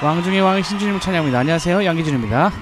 왕중의 왕 신주님 찬양합니다. 안녕하세요. 양기준입니다.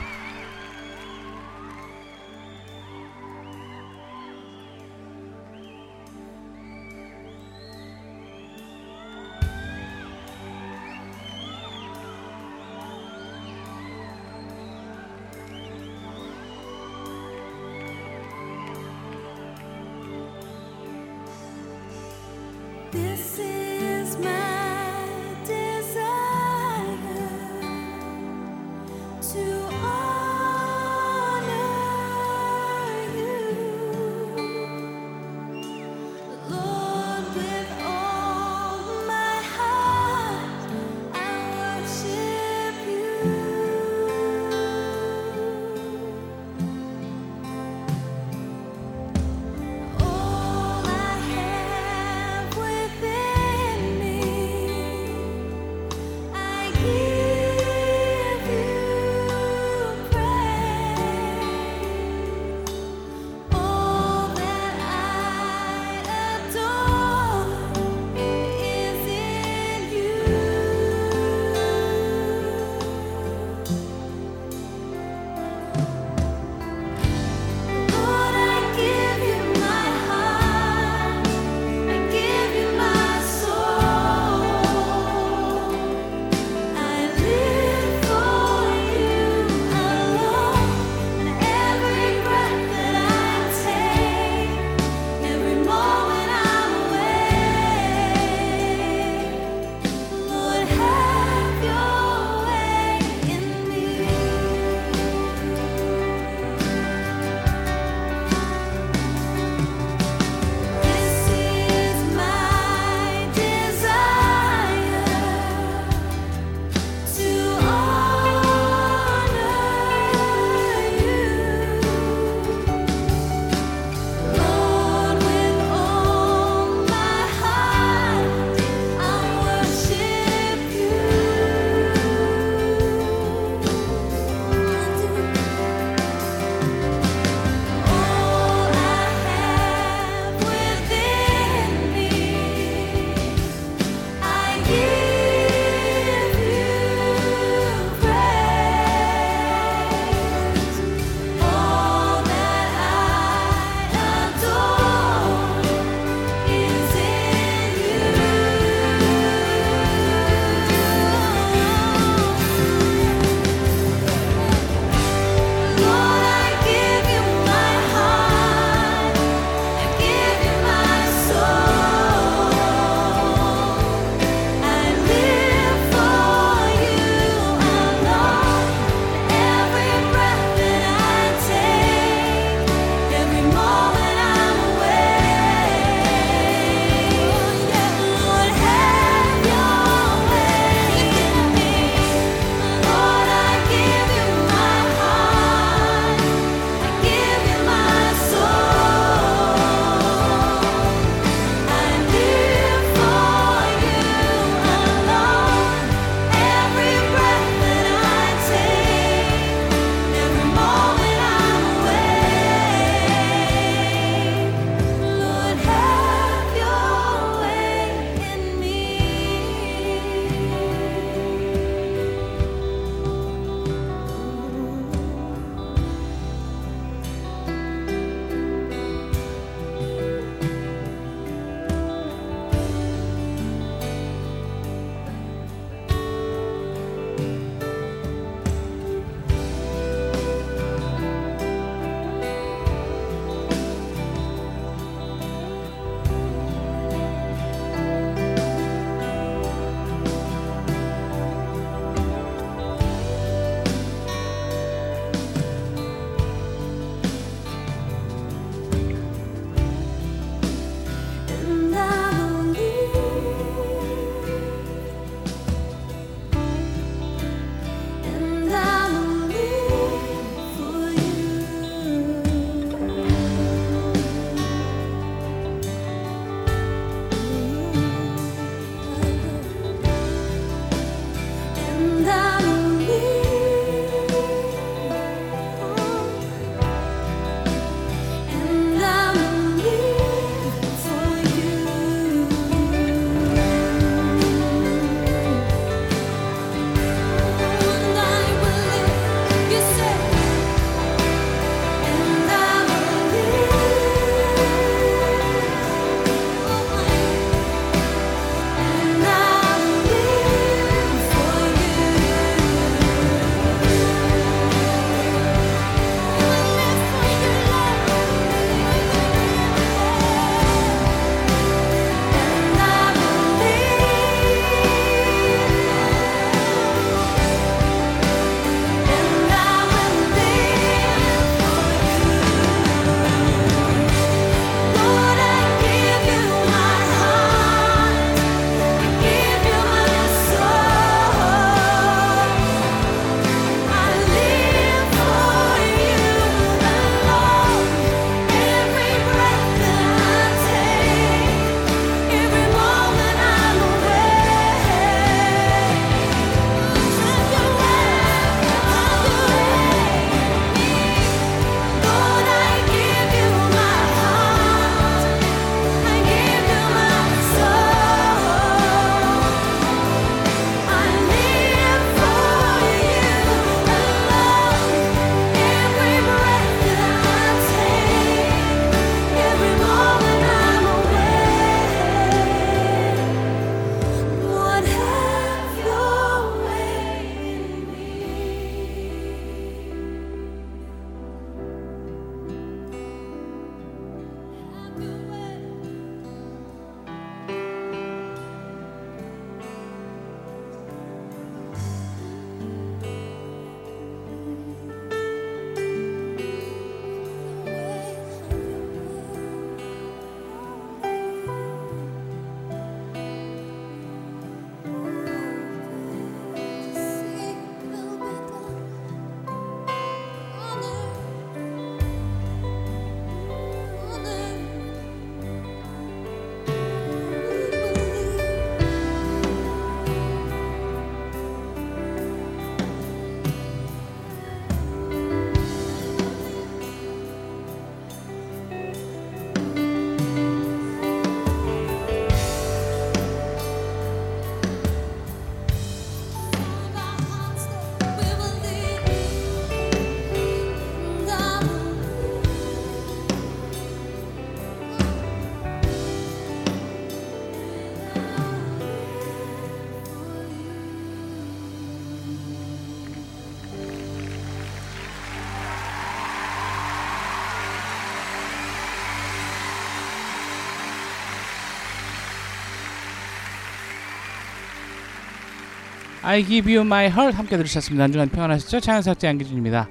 I give you my heart 함께 들으셨습니다. 안중간 평안하셨죠? 찬양사역자 양기준입니다.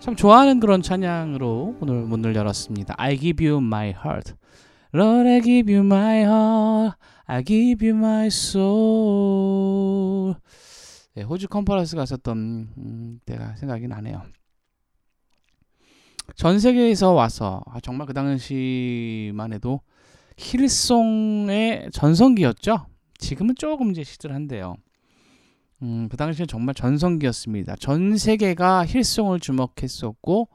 참 좋아하는 그런 찬양으로 오늘 문을 열었습니다. I give you my heart. Lord, I give you my heart. I give you my soul. 네, 호주 컨퍼런스가 있었던 음, 때가 생각이 나네요. 전 세계에서 와서 아, 정말 그 당시만 해도 힐송의 전성기였죠. 지금은 조금 이제 시들한데요. 음, 그 당시에 정말 전성기였습니다. 전 세계가 힐송을 주목했었고,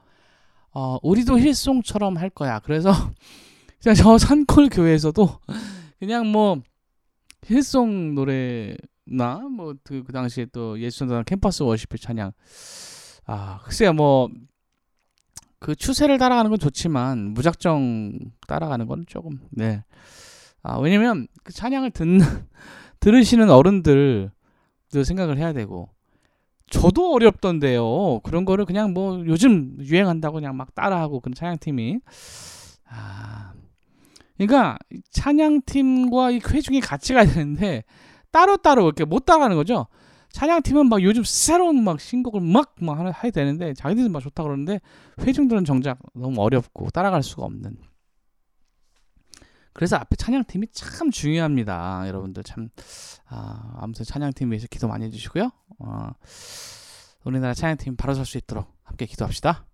어, 우리도 힐송처럼 할 거야. 그래서 그냥 저 산골 교회에서도 그냥 뭐 힐송 노래나 뭐그 그 당시에 또 예수전당 캠퍼스 워시피 찬양, 아 글쎄요 뭐 그 추세를 따라가는 건 좋지만 무작정 따라가는 건 조금 네. 아 왜냐면 그 찬양을 듣는 들으시는 어른들 생각을 해야 되고 저도 어렵던데요. 그런 거를 그냥 뭐 요즘 유행한다고 그냥 막 따라하고 그런 찬양팀이 아 그러니까 찬양팀과 이 회중이 같이 가야 되는데 따로 따로 이렇게 못 따라가는 거죠. 찬양팀은 막 요즘 새로운 막 신곡을 막, 막 하나 해야 되는데 자기들은 막 좋다 그러는데 회중들은 정작 너무 어렵고 따라갈 수가 없는 그래서 앞에 찬양팀이 참 중요합니다. 여러분들 참 아, 아무튼 찬양팀 위해서 기도 많이 해주시고요. 어, 우리나라 찬양팀 바로 설 수 있도록 함께 기도합시다.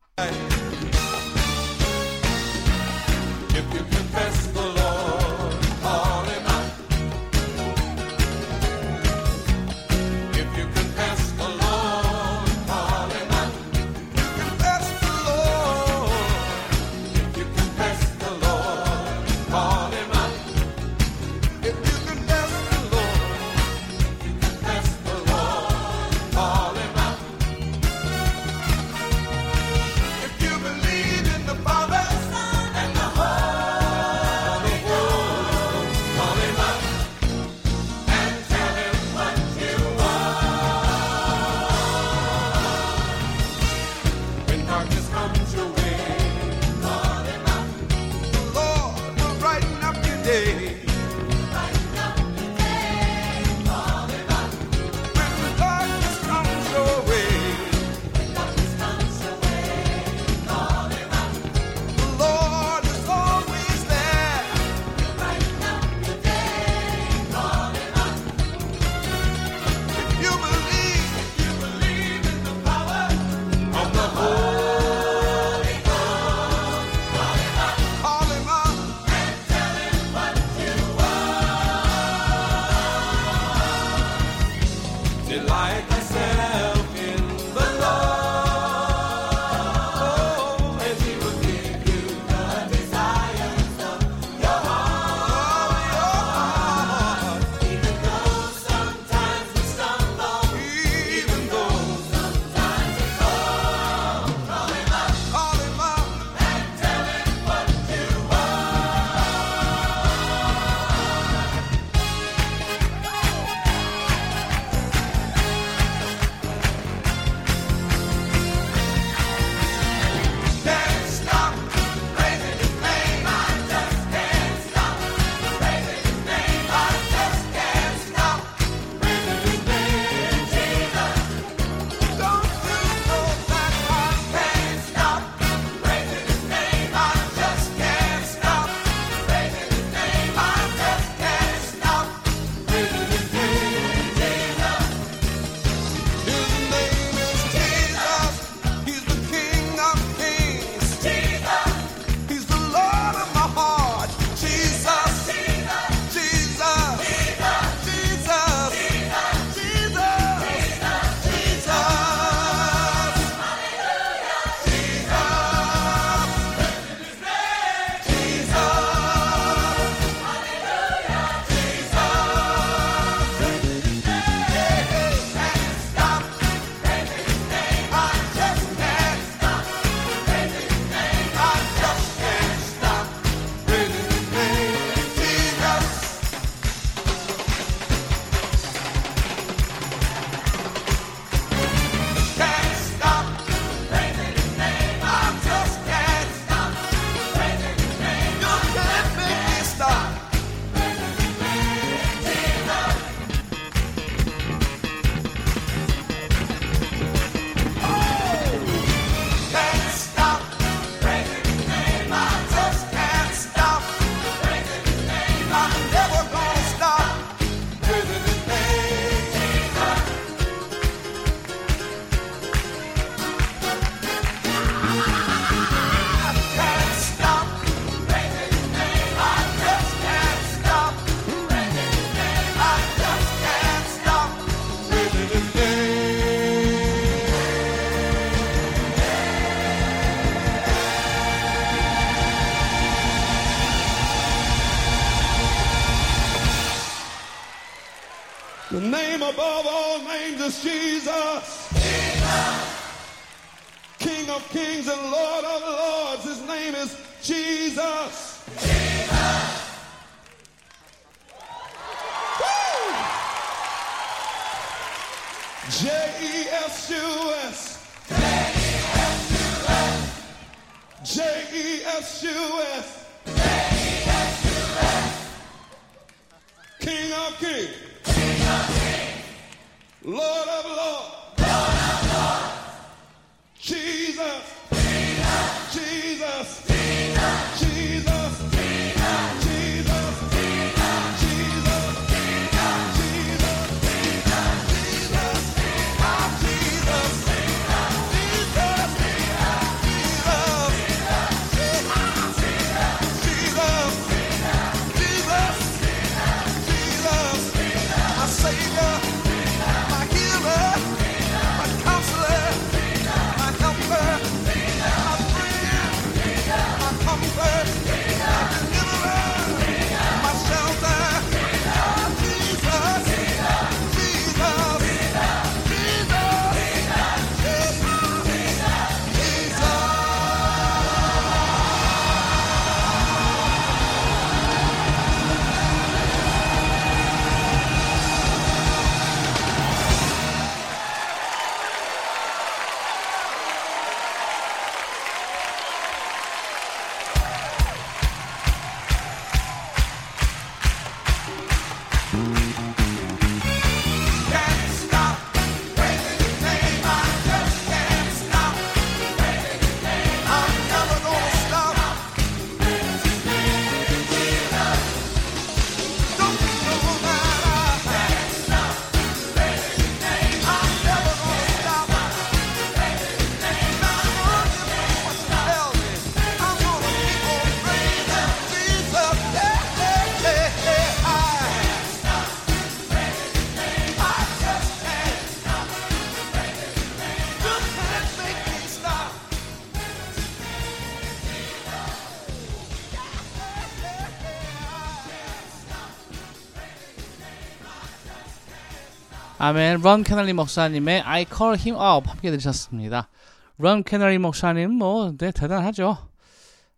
아멘. 런 캐널리 목사님의 I Call Him Up 함께 들으셨습니다. 런 캐널리 목사님 뭐 네, 대단하죠.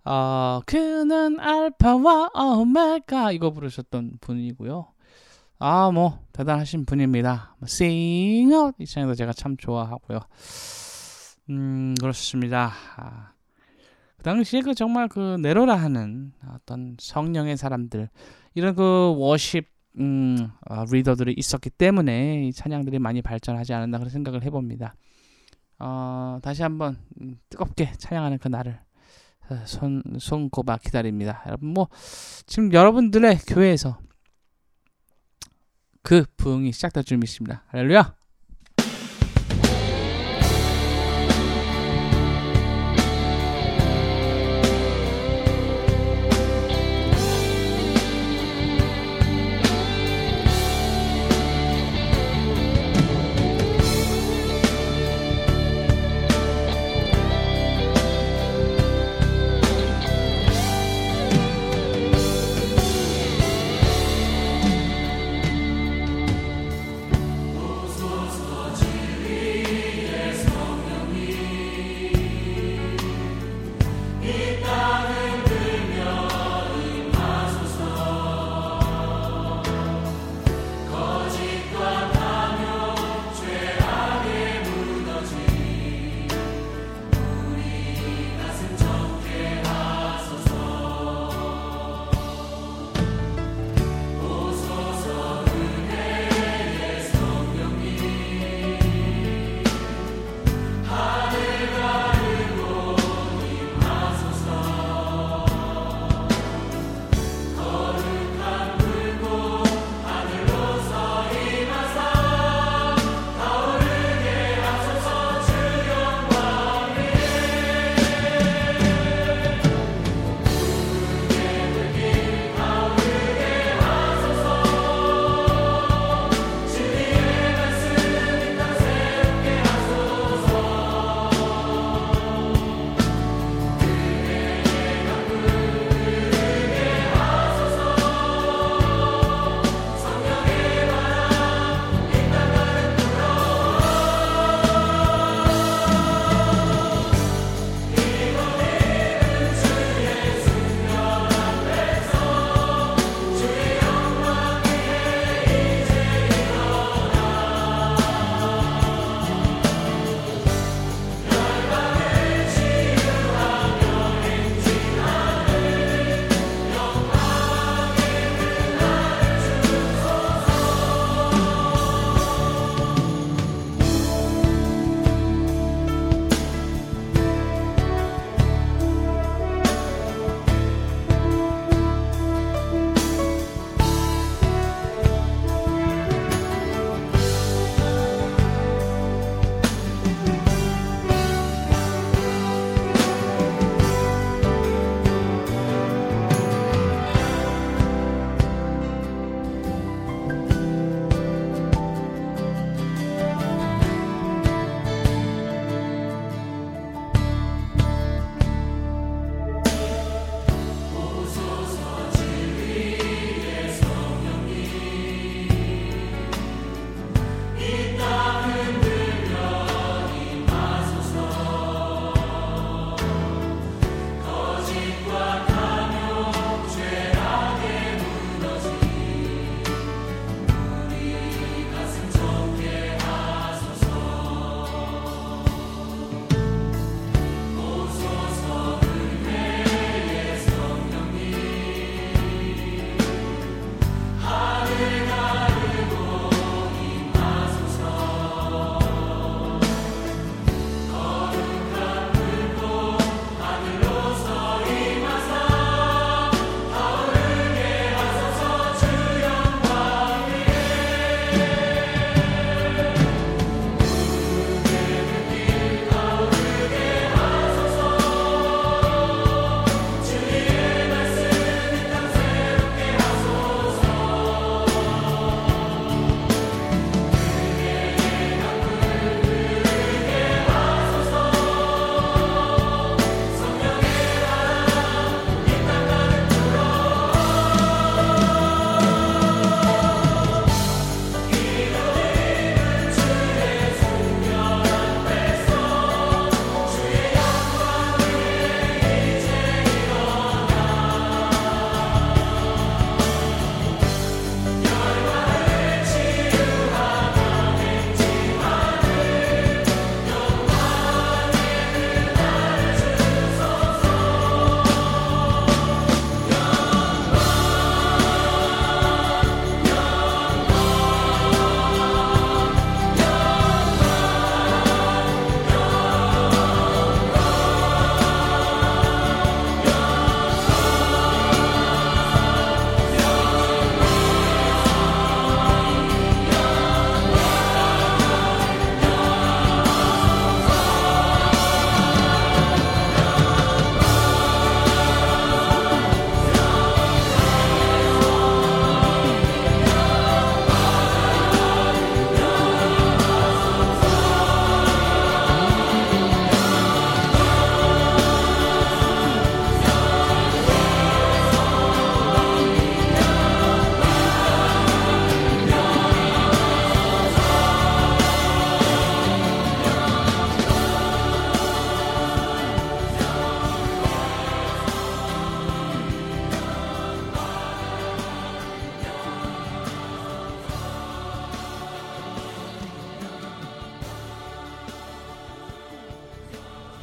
어, 그는 알파와 오메가 이거 부르셨던 분이고요. 아, 뭐 대단하신 분입니다. 뭐, Sing Out 이 찬양도 제가 참 좋아하고요. 음, 그렇습니다. 아, 그 당시에 그 정말 그 네로라 하는 어떤 성령의 사람들 이런 그 워십 음, 어, 리더들이 있었기 때문에 이 찬양들이 많이 발전하지 않았나 그런 생각을 해봅니다. 어, 다시 한번 음, 뜨겁게 찬양하는 그 날을 어, 손 손꼽아 기다립니다. 여러분 뭐 지금 여러분들의 교회에서 그 부흥이 시작될 줄 믿습니다. 할렐루야.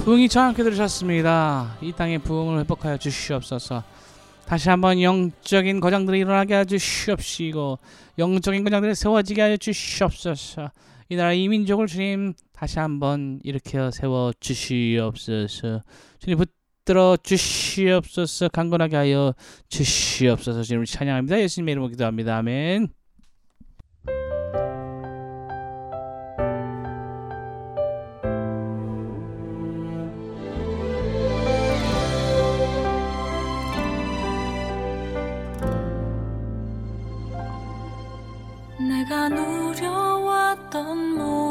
부흥이 정확히 들으셨습니다. 이 땅의 부흥을 회복하여 주시옵소서. 다시 한번 영적인 거장들이 일어나게 하여 주시옵시고 영적인 거장들이 세워지게 하여 주시옵소서. 이 나라 이 민족을 주님 다시 한번 일으켜 세워 주시옵소서. 주님 붙들어 주시옵소서. 강건하게 하여 주시옵소서. 주님 찬양합니다. 예수님의 이름으로 기도합니다. 아멘.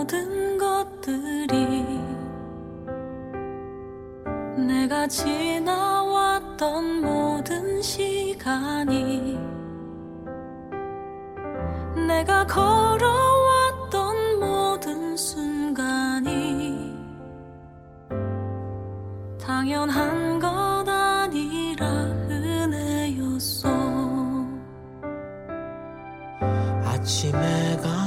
모든 것들이 내가 지나왔던 모든 시간이 내가 걸어왔던 모든 순간이 당연한 것 아니라 은혜였어. 아침에 가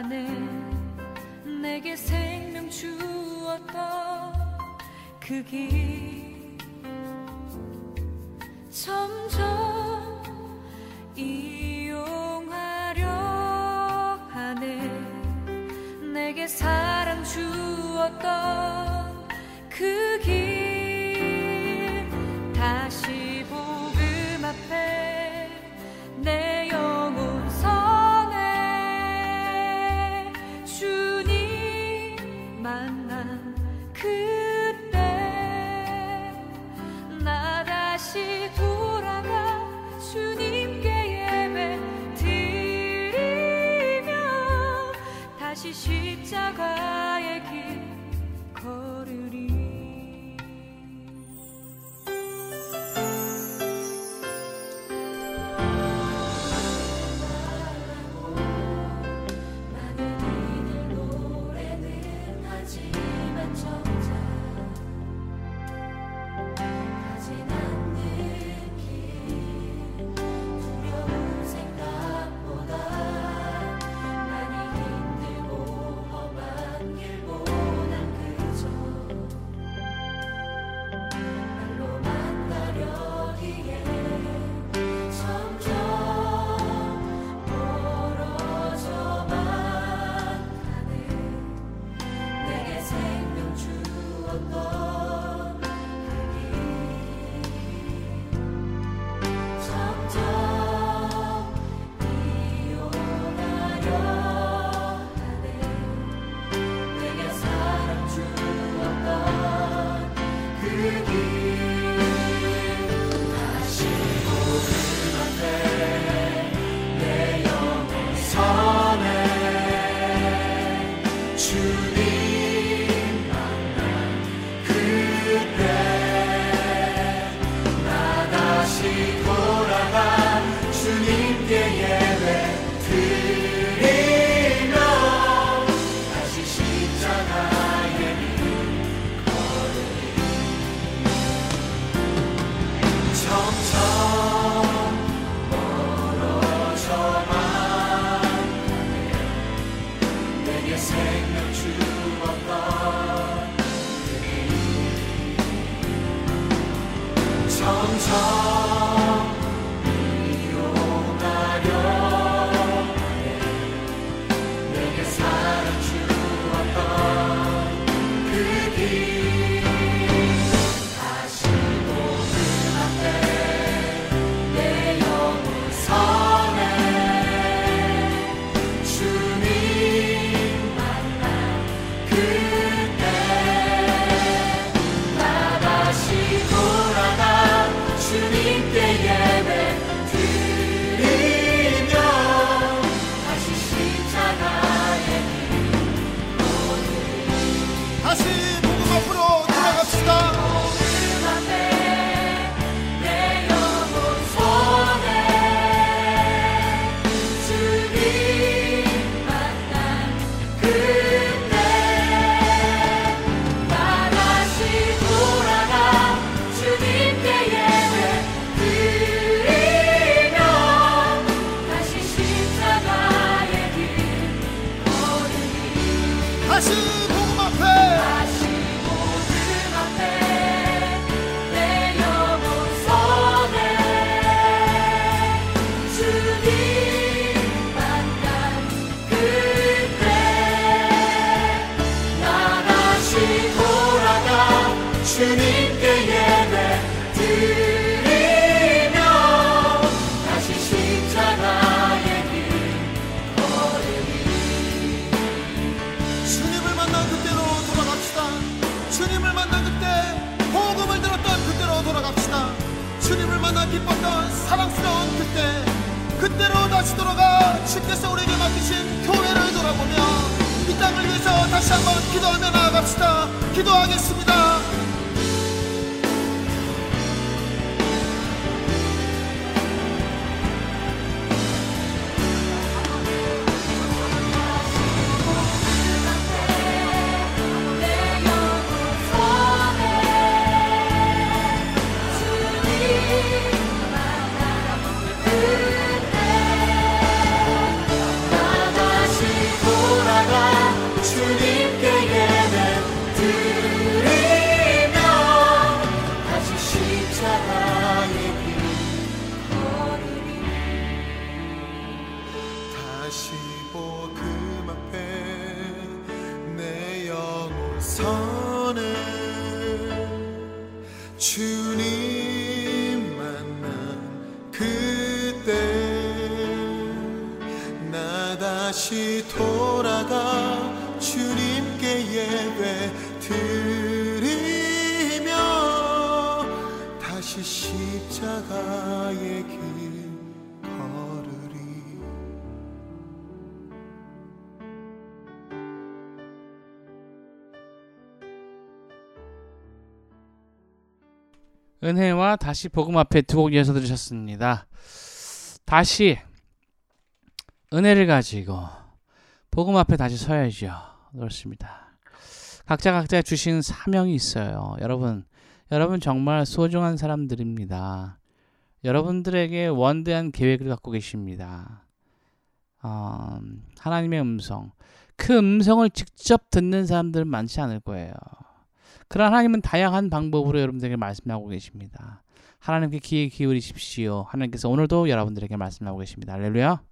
나는 내게 생명 주었던 그길. 점점 이용하려 하네. 내게 사랑 주었던 은혜와 다시 복음 앞에 두 곡 이어서 들으셨습니다. 다시 은혜를 가지고 복음 앞에 다시 서야죠. 그렇습니다. 각자 각자 주신 사명이 있어요. 여러분, 여러분 정말 소중한 사람들입니다. 여러분들에게 원대한 계획을 갖고 계십니다. 어, 하나님의 음성. 그 음성을 직접 듣는 사람들은 많지 않을 거예요. 그러나 하나님은 다양한 방법으로 여러분들에게 말씀하고 계십니다. 하나님께 귀에 기울이십시오. 하나님께서 오늘도 여러분들에게 말씀하고 계십니다. 할렐루야.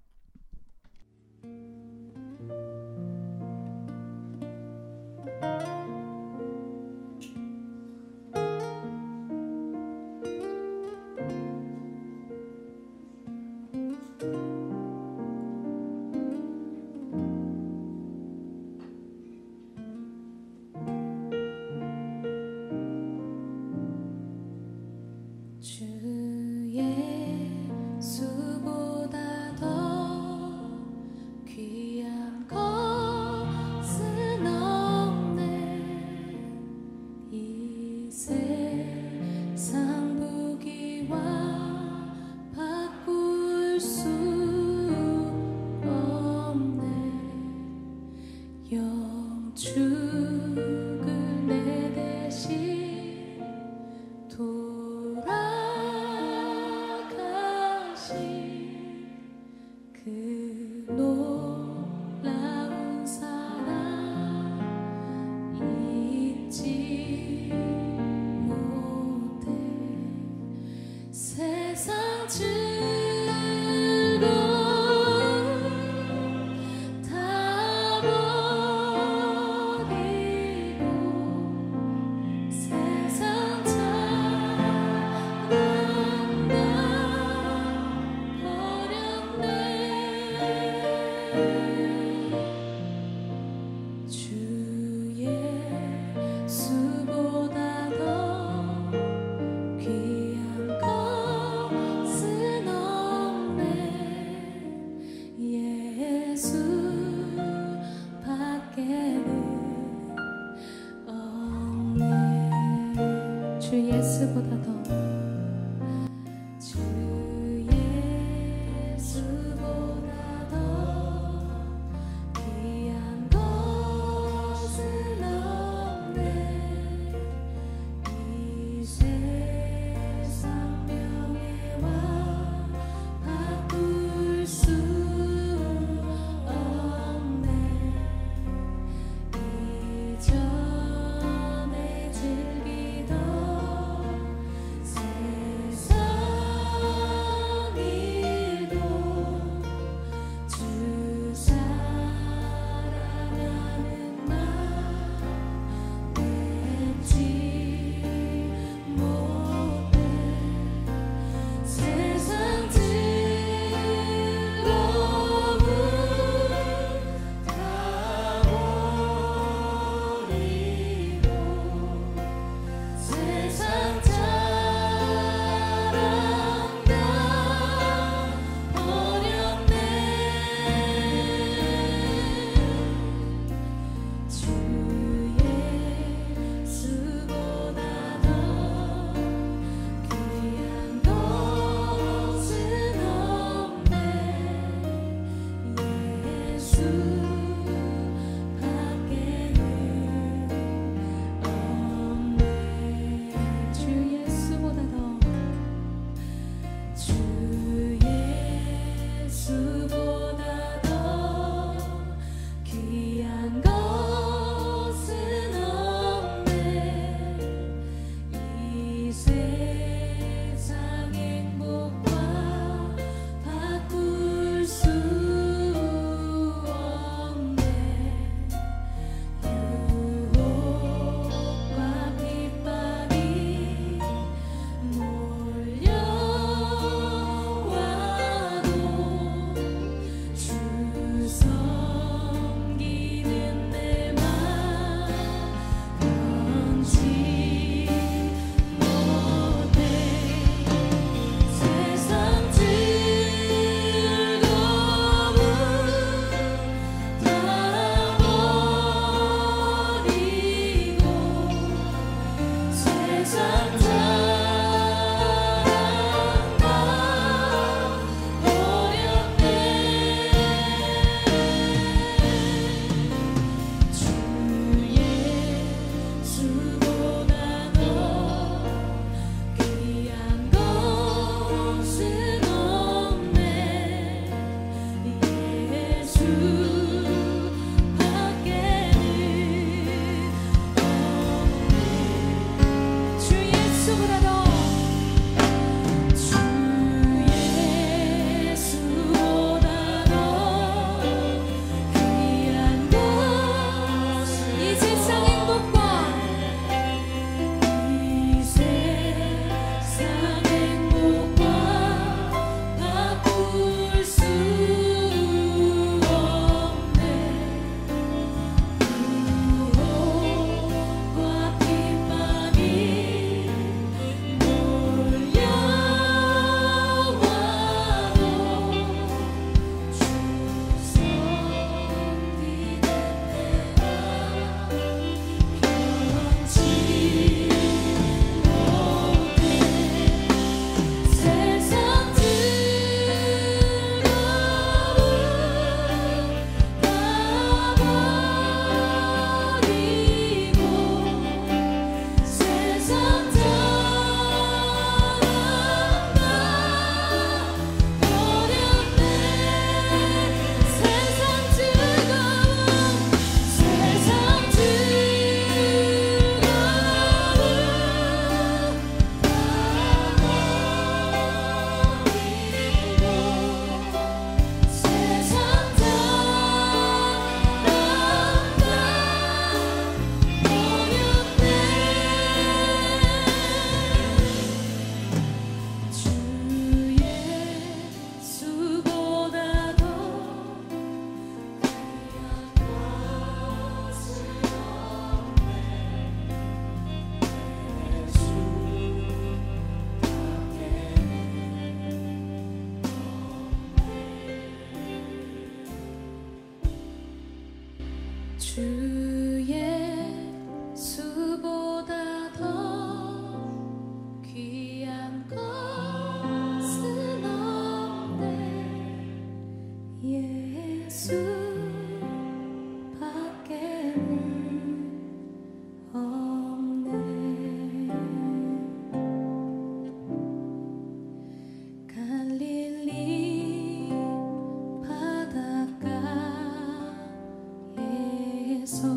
바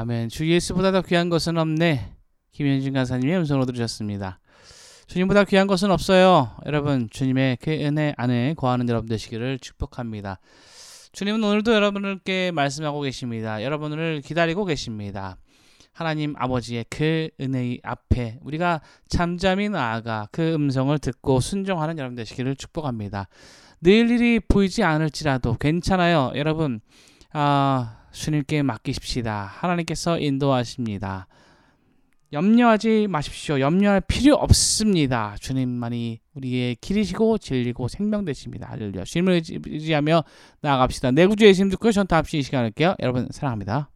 아멘. 주 예수보다 더 귀한 것은 없네. 김현진 간사님의 음성으로 들으셨습니다. 주님보다 귀한 것은 없어요. 여러분, 주님의 그 은혜 안에 거하는 여러분 되시기를 축복합니다. 주님은 오늘도 여러분께 말씀하고 계십니다. 여러분을 기다리고 계십니다. 하나님 아버지의 그 은혜의 앞에 우리가 잠잠히 나아가 그 음성을 듣고 순종하는 여러분 되시기를 축복합니다. 늘 일이 보이지 않을지라도 괜찮아요. 여러분, 아, 주님께 맡기십시다. 하나님께서 인도하십니다. 염려하지 마십시오. 염려할 필요 없습니다. 주님만이 우리의 길이시고 진리고 생명 되십니다. 할렐루야. 주님을 의지하며 나아갑시다. 내 구주의 심 듣고 전타 합시 이 시간 할게요. 여러분 사랑합니다.